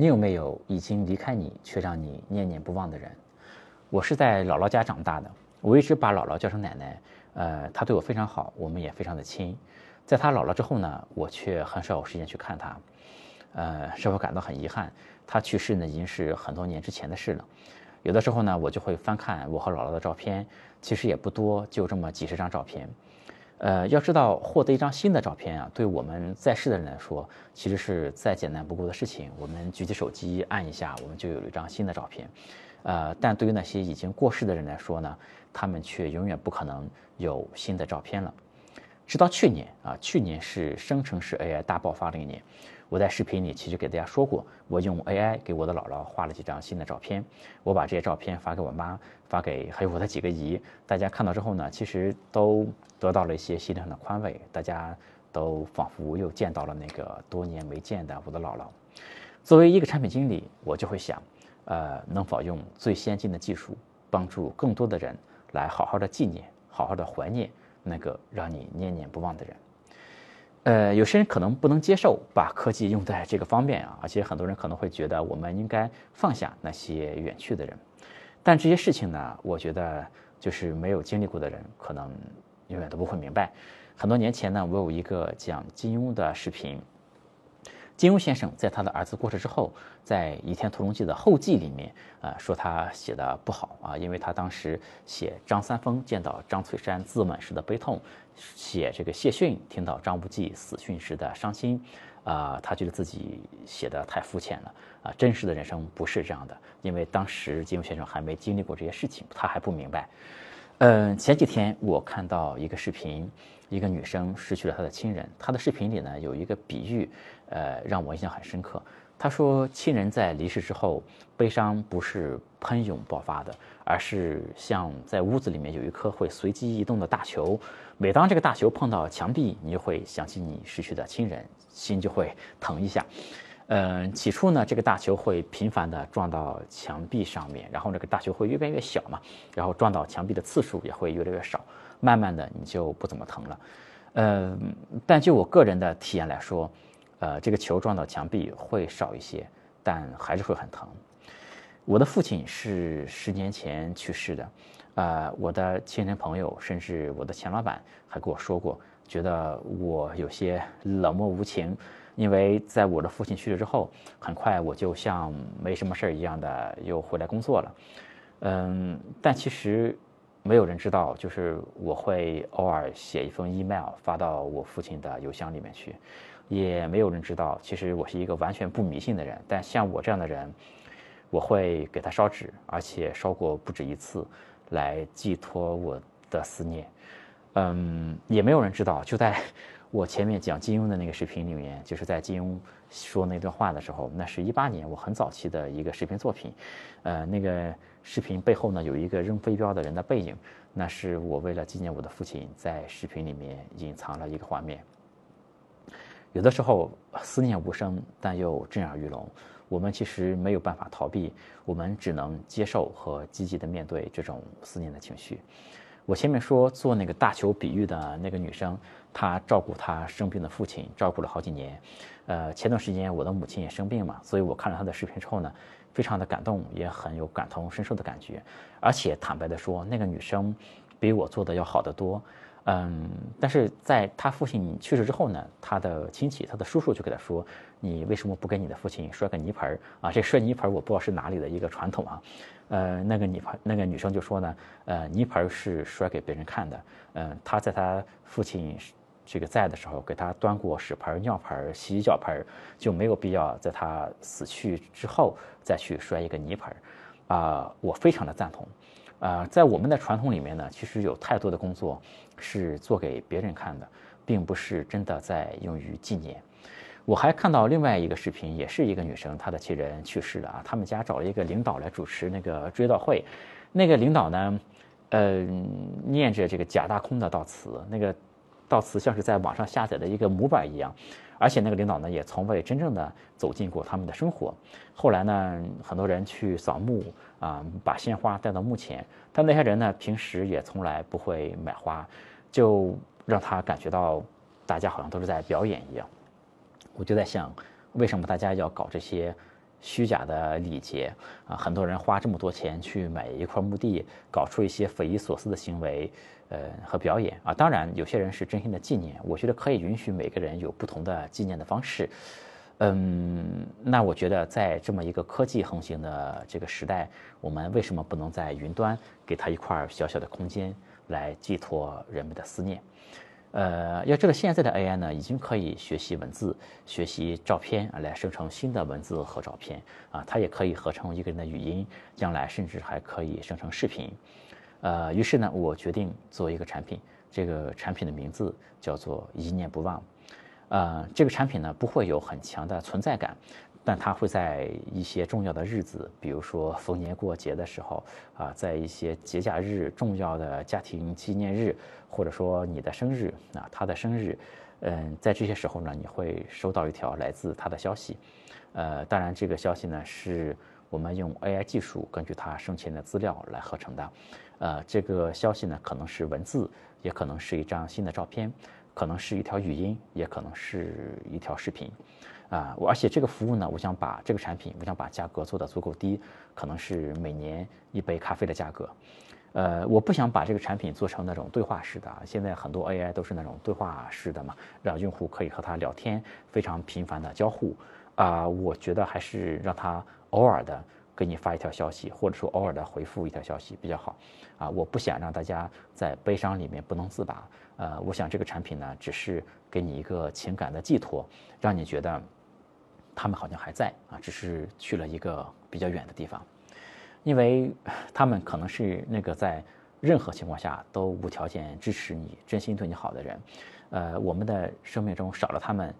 你有没有已经离开你却让你念念不忘的人？我是在姥姥家长大的，我一直把姥姥叫成奶奶。呃，她对我非常好，我们也非常的亲。在她老了之后呢，我却很少有时间去看她，呃，使我感到很遗憾。她去世呢，已经是很多年之前的事了。有的时候呢，我就会翻看我和姥姥的照片，其实也不多，就这么几十张照片。呃，要知道获得一张新的照片啊，对我们在世的人来说，其实是再简单不过的事情。我们举起手机按一下，我们就有了一张新的照片。呃，但对于那些已经过世的人来说呢，他们却永远不可能有新的照片了。直到去年啊，去年是生成式 AI 大爆发的一年。我在视频里其实给大家说过，我用 AI 给我的姥姥画了几张新的照片，我把这些照片发给我妈，发给还有我的几个姨，大家看到之后呢，其实都得到了一些心灵上的宽慰，大家都仿佛又见到了那个多年没见的我的姥姥。作为一个产品经理，我就会想，呃，能否用最先进的技术，帮助更多的人来好好的纪念，好好的怀念那个让你念念不忘的人。呃，有些人可能不能接受把科技用在这个方面啊，而且很多人可能会觉得我们应该放下那些远去的人。但这些事情呢，我觉得就是没有经历过的人可能永远都不会明白。很多年前呢，我有一个讲金庸的视频。金庸先生在他的儿子过世之后，在《倚天屠龙记》的后记里面，呃，说他写的不好啊，因为他当时写张三丰见到张翠山自刎时的悲痛，写这个谢逊听到张无忌死讯时的伤心，啊，他觉得自己写的太肤浅了啊，真实的人生不是这样的，因为当时金庸先生还没经历过这些事情，他还不明白。嗯，前几天我看到一个视频，一个女生失去了她的亲人，她的视频里呢有一个比喻。呃，让我印象很深刻。她说，亲人在离世之后，悲伤不是喷涌爆发的，而是像在屋子里面有一颗会随机移动的大球。每当这个大球碰到墙壁，你就会想起你失去的亲人，心就会疼一下。嗯，起初呢，这个大球会频繁地撞到墙壁上面，然后这个大球会越变越小嘛，然后撞到墙壁的次数也会越来越少。慢慢的，你就不怎么疼了。嗯，但就我个人的体验来说。呃，这个球撞到墙壁会少一些，但还是会很疼。我的父亲是十年前去世的，呃，我的亲人朋友甚至我的前老板还跟我说过，觉得我有些冷漠无情，因为在我的父亲去世之后，很快我就像没什么事儿一样的又回来工作了。嗯，但其实没有人知道，就是我会偶尔写一封 email 发到我父亲的邮箱里面去。也没有人知道，其实我是一个完全不迷信的人。但像我这样的人，我会给他烧纸，而且烧过不止一次，来寄托我的思念。嗯，也没有人知道，就在我前面讲金庸的那个视频里面，就是在金庸说那段话的时候，那是一八年我很早期的一个视频作品。呃，那个视频背后呢，有一个扔飞镖的人的背影，那是我为了纪念我的父亲，在视频里面隐藏了一个画面。有的时候思念无声，但又震耳欲聋。我们其实没有办法逃避，我们只能接受和积极的面对这种思念的情绪。我前面说做那个大球比喻的那个女生，她照顾她生病的父亲，照顾了好几年。呃，前段时间我的母亲也生病嘛，所以我看了她的视频之后呢，非常的感动，也很有感同身受的感觉。而且坦白的说，那个女生比我做的要好得多。嗯，但是在她父亲去世之后呢，她的亲戚，她的叔叔就给她说：“你为什么不给你的父亲摔个泥盆儿啊？这摔泥盆儿我不知道是哪里的一个传统啊。”呃，那个泥盆，那个女生就说呢：“呃，泥盆是摔给别人看的。嗯，他在他父亲这个在的时候，给他端过屎盆、尿盆、洗脚盆，就没有必要在他死去之后再去摔一个泥盆。”啊，我非常的赞同。啊，在我们的传统里面呢，其实有太多的工作是做给别人看的，并不是真的在用于纪念。我还看到另外一个视频，也是一个女生，她的亲人去世了啊，他们家找了一个领导来主持那个追悼会，那个领导呢，呃，念着这个假大空的悼词，那个悼词像是在网上下载的一个模板一样。而且那个领导呢，也从未真正的走进过他们的生活。后来呢，很多人去扫墓啊，把鲜花带到墓前，但那些人呢，平时也从来不会买花，就让他感觉到大家好像都是在表演一样。我就在想，为什么大家要搞这些虚假的礼节啊，很多人花这么多钱去买一块墓地，搞出一些匪夷所思的行为，呃和表演啊。当然，有些人是真心的纪念，我觉得可以允许每个人有不同的纪念的方式。嗯，那我觉得在这么一个科技横行的这个时代，我们为什么不能在云端给他一块小小的空间来寄托人们的思念？呃，要知道现在的 AI 呢，已经可以学习文字、学习照片，来生成新的文字和照片啊，它也可以合成一个人的语音，将来甚至还可以生成视频。呃，于是呢，我决定做一个产品，这个产品的名字叫做“一念不忘”。呃，这个产品呢，不会有很强的存在感。但它会在一些重要的日子，比如说逢年过节的时候啊，在一些节假日、重要的家庭纪念日，或者说你的生日啊，他的生日，嗯，在这些时候呢，你会收到一条来自他的消息。呃，当然这个消息呢，是我们用 AI 技术根据他生前的资料来合成的。呃，这个消息呢，可能是文字，也可能是一张新的照片，可能是一条语音，也可能是一条视频。啊，我而且这个服务呢，我想把这个产品，我想把价格做得足够低，可能是每年一杯咖啡的价格。呃，我不想把这个产品做成那种对话式的，现在很多 AI 都是那种对话式的嘛，让用户可以和他聊天，非常频繁的交互。啊，我觉得还是让他偶尔的给你发一条消息，或者说偶尔的回复一条消息比较好。啊，我不想让大家在悲伤里面不能自拔。呃，我想这个产品呢，只是给你一个情感的寄托，让你觉得。他们好像还在啊，只是去了一个比较远的地方，因为他们可能是那个在任何情况下都无条件支持你、真心对你好的人。呃，我们的生命中少了他们，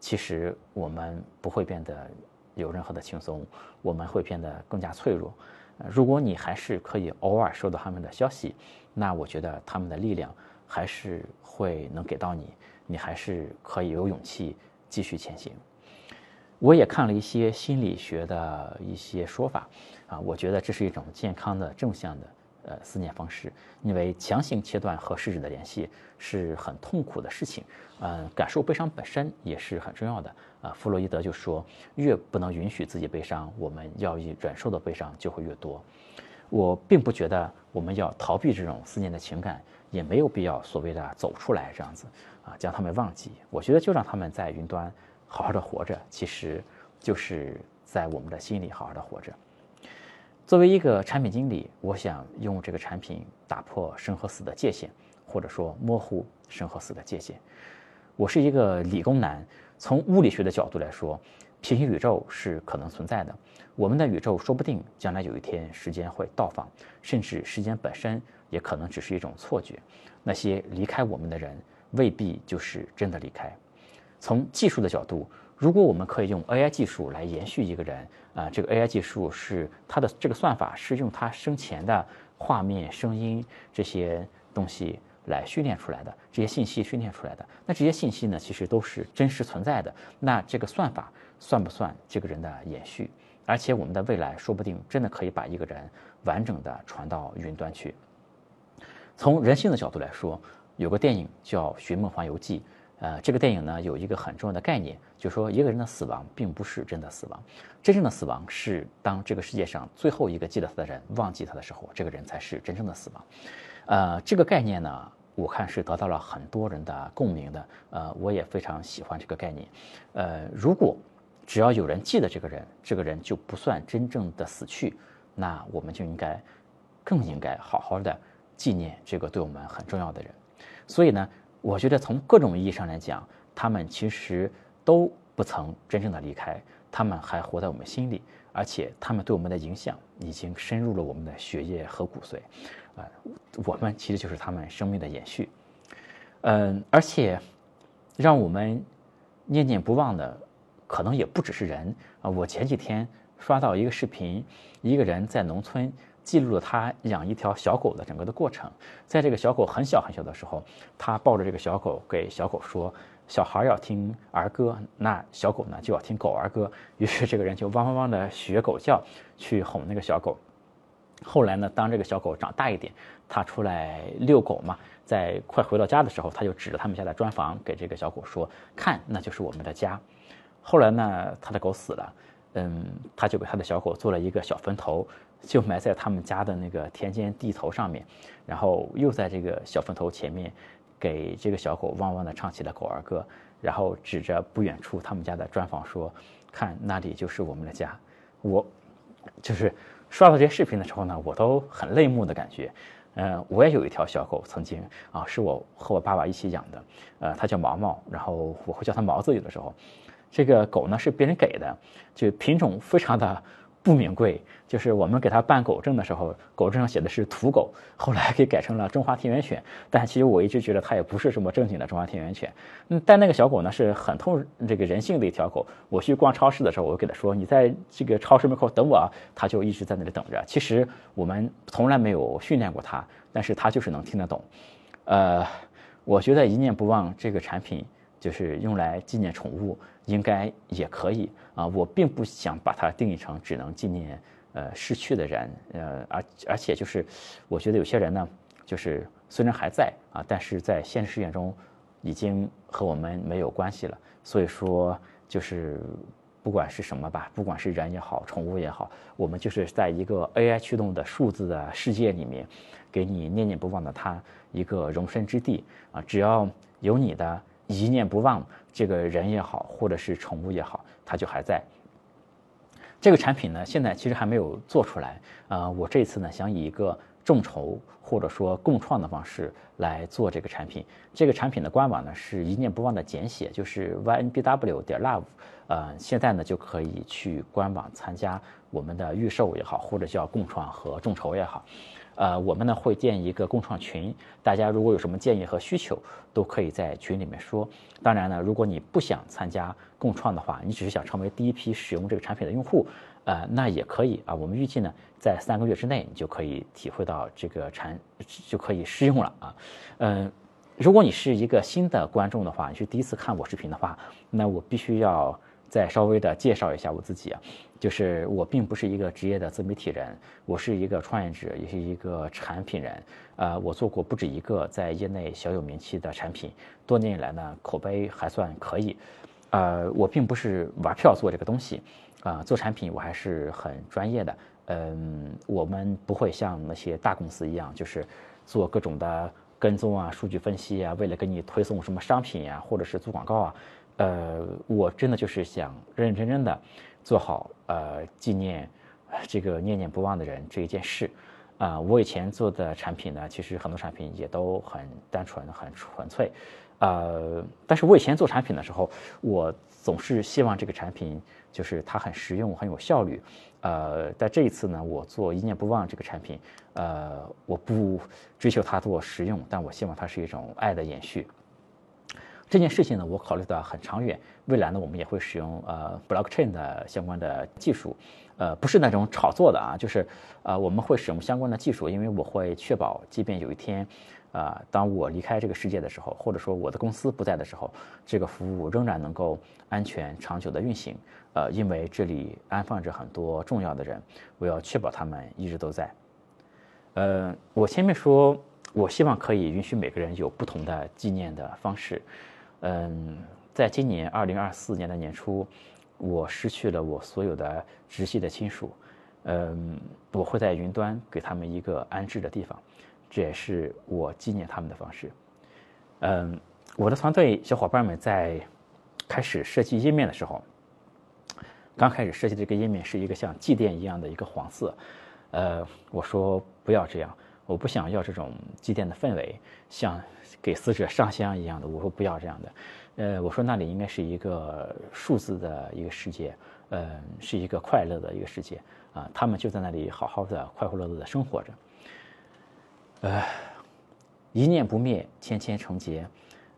其实我们不会变得有任何的轻松，我们会变得更加脆弱。如果你还是可以偶尔收到他们的消息，那我觉得他们的力量还是会能给到你，你还是可以有勇气继续前行。我也看了一些心理学的一些说法，啊，我觉得这是一种健康的正向的呃思念方式，因为强行切断和逝者的联系是很痛苦的事情，嗯，感受悲伤本身也是很重要的，啊，弗洛伊德就说，越不能允许自己悲伤，我们要以忍受的悲伤就会越多。我并不觉得我们要逃避这种思念的情感，也没有必要所谓的走出来这样子，啊，将他们忘记。我觉得就让他们在云端。好好的活着，其实就是在我们的心里好好的活着。作为一个产品经理，我想用这个产品打破生和死的界限，或者说模糊生和死的界限。我是一个理工男，从物理学的角度来说，平行宇宙是可能存在的。我们的宇宙说不定将来有一天时间会倒放，甚至时间本身也可能只是一种错觉。那些离开我们的人，未必就是真的离开。从技术的角度，如果我们可以用 AI 技术来延续一个人，啊，这个 AI 技术是它的这个算法是用它生前的画面、声音这些东西来训练出来的，这些信息训练出来的，那这些信息呢，其实都是真实存在的。那这个算法算不算这个人的延续？而且我们的未来说不定真的可以把一个人完整的传到云端去。从人性的角度来说，有个电影叫《寻梦环游记》。呃，这个电影呢有一个很重要的概念，就是说一个人的死亡并不是真的死亡，真正的死亡是当这个世界上最后一个记得他的人忘记他的时候，这个人才是真正的死亡。呃，这个概念呢，我看是得到了很多人的共鸣的。呃，我也非常喜欢这个概念。呃，如果只要有人记得这个人，这个人就不算真正的死去，那我们就应该更应该好好的纪念这个对我们很重要的人。所以呢。我觉得从各种意义上来讲，他们其实都不曾真正的离开，他们还活在我们心里，而且他们对我们的影响已经深入了我们的血液和骨髓，啊，我们其实就是他们生命的延续，嗯，而且让我们念念不忘的，可能也不只是人啊。我前几天刷到一个视频，一个人在农村。记录了他养一条小狗的整个的过程，在这个小狗很小很小的时候，他抱着这个小狗给小狗说：“小孩要听儿歌，那小狗呢就要听狗儿歌。”于是这个人就汪汪汪的学狗叫，去哄那个小狗。后来呢，当这个小狗长大一点，他出来遛狗嘛，在快回到家的时候，他就指着他们家的砖房给这个小狗说：“看，那就是我们的家。”后来呢，他的狗死了。嗯，他就给他的小狗做了一个小坟头，就埋在他们家的那个田间地头上面，然后又在这个小坟头前面，给这个小狗汪汪的唱起了狗儿歌，然后指着不远处他们家的砖房说：“看，那里就是我们的家。”我就是刷到这些视频的时候呢，我都很泪目的感觉。嗯，我也有一条小狗，曾经啊，是我和我爸爸一起养的，呃，它叫毛毛，然后我会叫它毛子，有的时候。这个狗呢是别人给的，就品种非常的不名贵。就是我们给它办狗证的时候，狗证上写的是土狗，后来给改成了中华田园犬。但其实我一直觉得它也不是什么正经的中华田园犬。嗯，但那个小狗呢是很通这个人性的一条狗。我去逛超市的时候，我就给它说：“你在这个超市门口等我啊。”它就一直在那里等着。其实我们从来没有训练过它，但是它就是能听得懂。呃，我觉得一念不忘这个产品。就是用来纪念宠物，应该也可以啊。我并不想把它定义成只能纪念呃逝去的人，呃，而而且就是，我觉得有些人呢，就是虽然还在啊，但是在现实世界中已经和我们没有关系了。所以说，就是不管是什么吧，不管是人也好，宠物也好，我们就是在一个 AI 驱动的数字的世界里面，给你念念不忘的他一个容身之地啊。只要有你的。一念不忘，这个人也好，或者是宠物也好，它就还在。这个产品呢，现在其实还没有做出来。呃，我这次呢，想以一个众筹或者说共创的方式来做这个产品。这个产品的官网呢，是一念不忘的简写，就是 ynbw 点 love。呃，现在呢就可以去官网参加我们的预售也好，或者叫共创和众筹也好。呃，我们呢会建一个共创群，大家如果有什么建议和需求，都可以在群里面说。当然呢，如果你不想参加共创的话，你只是想成为第一批使用这个产品的用户，呃，那也可以啊。我们预计呢，在三个月之内，你就可以体会到这个产，就可以试用了啊。嗯，如果你是一个新的观众的话，你是第一次看我视频的话，那我必须要再稍微的介绍一下我自己啊。就是我并不是一个职业的自媒体人，我是一个创业者，也是一个产品人。呃，我做过不止一个在业内小有名气的产品，多年以来呢，口碑还算可以。呃，我并不是玩票做这个东西，啊，做产品我还是很专业的。嗯，我们不会像那些大公司一样，就是做各种的跟踪啊、数据分析啊，为了给你推送什么商品呀，或者是做广告啊。呃，我真的就是想认认真真的。做好呃纪念这个念念不忘的人这一件事，啊，我以前做的产品呢，其实很多产品也都很单纯、很纯粹，呃，但是我以前做产品的时候，我总是希望这个产品就是它很实用、很有效率，呃，在这一次呢，我做一念不忘这个产品，呃，我不追求它做实用，但我希望它是一种爱的延续。这件事情呢，我考虑的很长远。未来呢，我们也会使用呃 blockchain 的相关的技术，呃，不是那种炒作的啊，就是呃，我们会使用相关的技术，因为我会确保，即便有一天，啊，当我离开这个世界的时候，或者说我的公司不在的时候，这个服务仍然能够安全长久的运行。呃，因为这里安放着很多重要的人，我要确保他们一直都在。呃，我前面说，我希望可以允许每个人有不同的纪念的方式。嗯，在今年二零二四年的年初，我失去了我所有的直系的亲属。嗯，我会在云端给他们一个安置的地方，这也是我纪念他们的方式。嗯，我的团队小伙伴们在开始设计页面的时候，刚开始设计这个页面是一个像祭奠一样的一个黄色。呃，我说不要这样，我不想要这种祭奠的氛围，像。给死者上香一样的，我说不要这样的，呃，我说那里应该是一个数字的一个世界，呃，是一个快乐的一个世界啊，他们就在那里好好的快快乐乐的生活着，呃，一念不灭，千千成劫，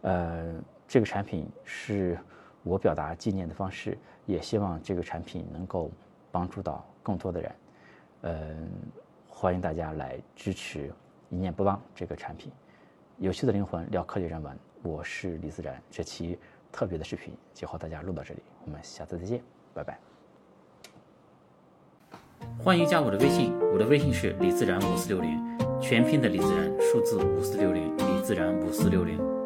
呃，这个产品是我表达纪念的方式，也希望这个产品能够帮助到更多的人，嗯，欢迎大家来支持一念不忘这个产品。有趣的灵魂聊科技人文，我是李自然。这期特别的视频就和大家录到这里，我们下次再见，拜拜。欢迎加我的微信，我的微信是李自然五四六零，全拼的李自然，数字五四六零，李自然五四六零。